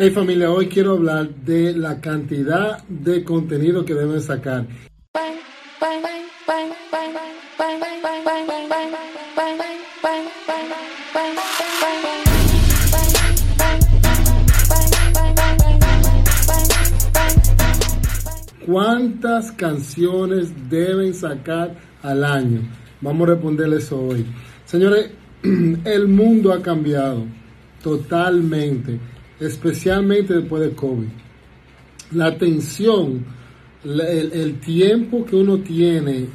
Hey familia, hoy quiero hablar de la cantidad de contenido que deben sacar. ¿Cuántas canciones deben sacar al año? Vamos a responderle eso hoy. Señores, el mundo ha cambiado totalmente especialmente después de COVID. La atención, el, tiempo que uno tiene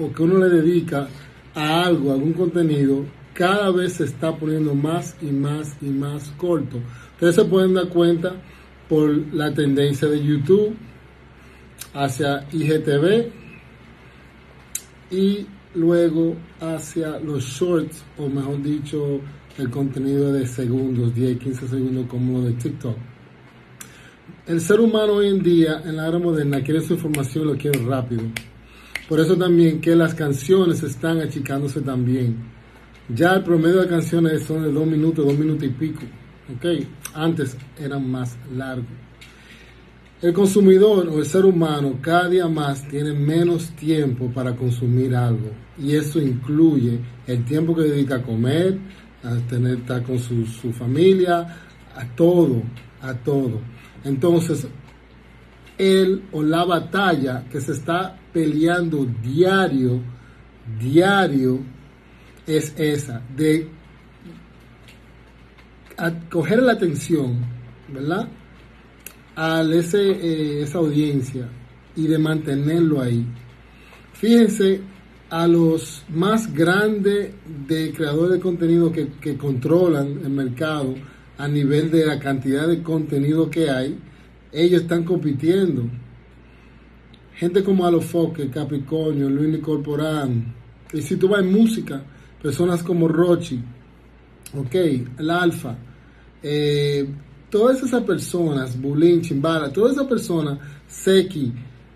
o que uno le dedica a algo, a algún contenido, cada vez se está poniendo más y más y más corto. Ustedes se pueden dar cuenta por la tendencia de YouTube hacia IGTV y luego hacia los shorts, o mejor dicho, el contenido de segundos, 10, 15 segundos como de TikTok. El ser humano hoy en día, en la era moderna, quiere su información y lo quiere rápido. Por eso también que las canciones están achicándose también. Ya el promedio de canciones son de 2 minutos, 2 minutos y pico. ¿ok? Antes eran más largos. El consumidor o el ser humano cada día más tiene menos tiempo para consumir algo. Y eso incluye el tiempo que dedica a comer, a tener, estar con su, su familia, a todo, a todo. Entonces, él o la batalla que se está peleando diario, diario, es esa, de coger la atención, ¿verdad? A ese, eh, esa audiencia y de mantenerlo ahí. Fíjense a los más grandes de creadores de contenido que, controlan el mercado a nivel de la cantidad de contenido que hay, ellos están compitiendo. Gente como Alofoque, Capricornio, Luis Nicolporán, y si tú vas en música, personas como Rochi, ok, el Alfa, eh, todas esas personas, Bulín, Chimbala, todas esas personas, Seki,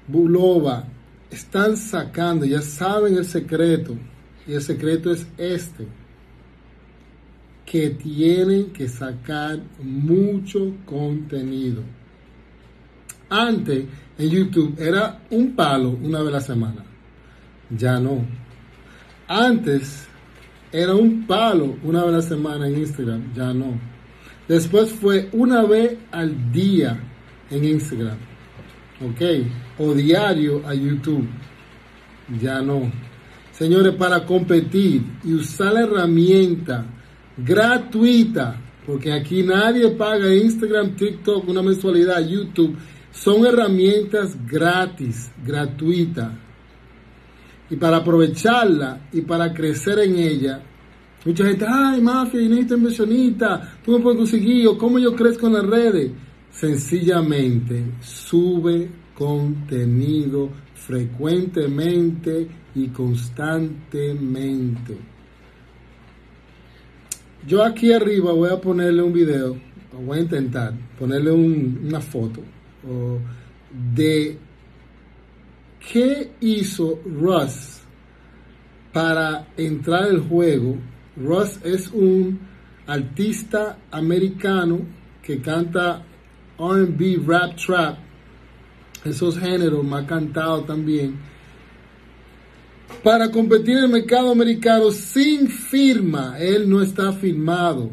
Bulova, están sacando, ya saben el secreto, y el secreto es este, que tienen que sacar mucho contenido. Antes en YouTube era un palo una vez a la semana, ya no. Antes era un palo una vez a la semana en Instagram, ya no. Después fue una vez al día en Instagram ¿ok? O diario a YouTube. Ya no. Señores, para competir y usar la herramienta gratuita, porque aquí nadie paga Instagram, TikTok, una mensualidad, YouTube, son herramientas gratis, gratuitas. Y para aprovecharla y para crecer en ella, mucha gente, ay, mafia, y necesito inversionista, tú me puedes conseguir, o cómo yo crezco en las redes sencillamente sube contenido frecuentemente y constantemente. Yo aquí arriba voy a ponerle un video, voy a intentar ponerle una foto de qué hizo Russ para entrar al juego. Russ es un artista americano que canta RB, rap, trap, esos géneros más cantados también, para competir en el mercado americano sin firma. Él no está firmado.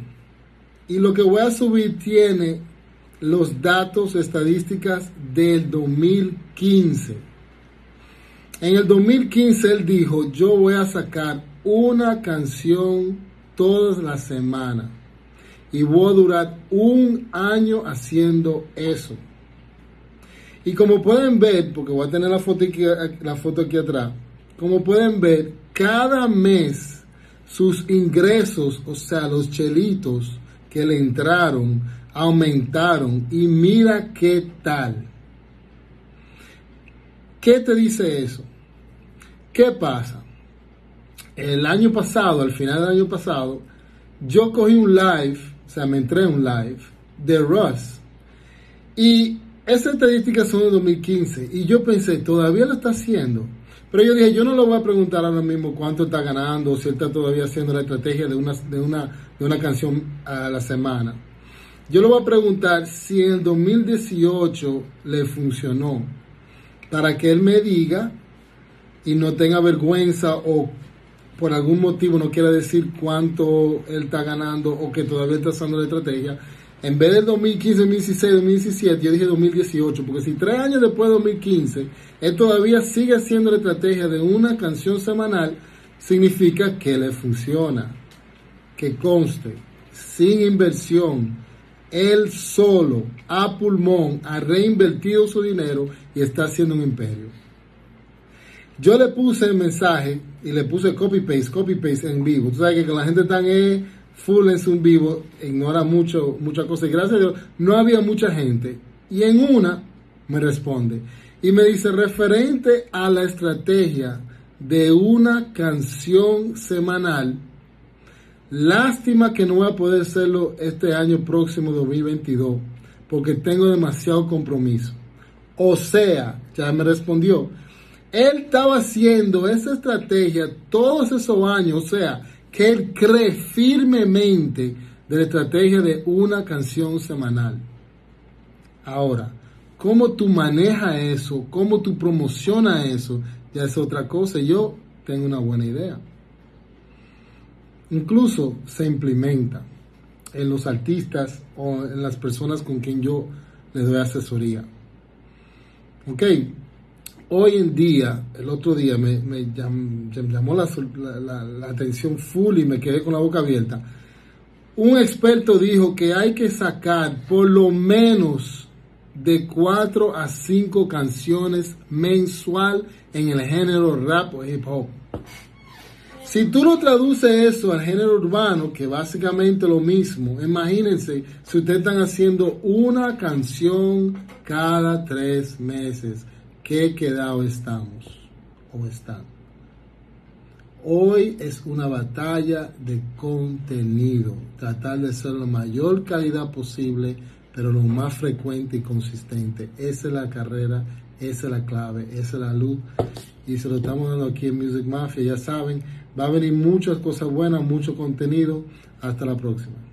Y lo que voy a subir tiene los datos estadísticas del 2015. En el 2015 él dijo, yo voy a sacar una canción todas las semanas y voy a durar un año haciendo eso. Y como pueden ver, porque voy a tener la foto aquí, la foto aquí atrás, como pueden ver, cada mes sus ingresos, o sea, los chelitos que le entraron, aumentaron. Y mira qué tal. ¿Qué te dice eso? ¿Qué pasa? El año pasado, al final del año pasado, yo cogí un live o sea, me entré en un live de Russ. Y esas estadísticas son de 2015. Y yo pensé, todavía lo está haciendo. Pero yo dije, yo no le voy a preguntar ahora mismo cuánto está ganando, si él está todavía haciendo la estrategia de una, de una, de una canción a la semana. Yo le voy a preguntar si en el 2018 le funcionó, para que él me diga y no tenga vergüenza o por algún motivo no quiera decir cuánto él está ganando o que todavía está usando la estrategia. En vez del 2015, 2016, 2017, yo dije 2018, porque si tres años después de 2015, él todavía sigue haciendo la estrategia de una canción semanal, significa que le funciona. Que conste, sin inversión, él solo, a pulmón, ha reinvertido su dinero y está haciendo un imperio. Yo le puse el mensaje y le puse copy paste, copy paste en vivo. Tú sabes que la gente tan eh, full en su vivo, ignora mucho, muchas cosas. Y gracias a Dios, no había mucha gente. Y en una me responde y me dice referente a la estrategia de una canción semanal Lástima que no voy a poder hacerlo este año próximo 2022 porque tengo demasiado compromiso. O sea, ya me respondió, él estaba haciendo esa estrategia todos esos años, o sea, que él cree firmemente de la estrategia de una canción semanal. Ahora, cómo tú manejas eso, cómo tú promocionas eso, ya es otra cosa. Yo tengo una buena idea. Incluso se implementa en los artistas o en las personas con quien yo les doy asesoría. Ok, hoy en día, el otro día me, llamó la, atención full y me quedé con la boca abierta. Un experto dijo que hay que sacar por lo menos de 4 a 5 canciones mensual en el género rap o hip hop. Si tú lo traduces eso al género urbano, que básicamente lo mismo, imagínense si ustedes están haciendo una canción cada tres meses, ¿qué quedado estamos o están? Hoy es una batalla de contenido, tratar de ser la mayor calidad posible, pero lo más frecuente y consistente. Esa es la carrera, esa es la clave, esa es la luz. Y se lo estamos dando aquí en Music Mafia, ya saben Va a venir muchas cosas buenas, mucho contenido. Hasta la próxima.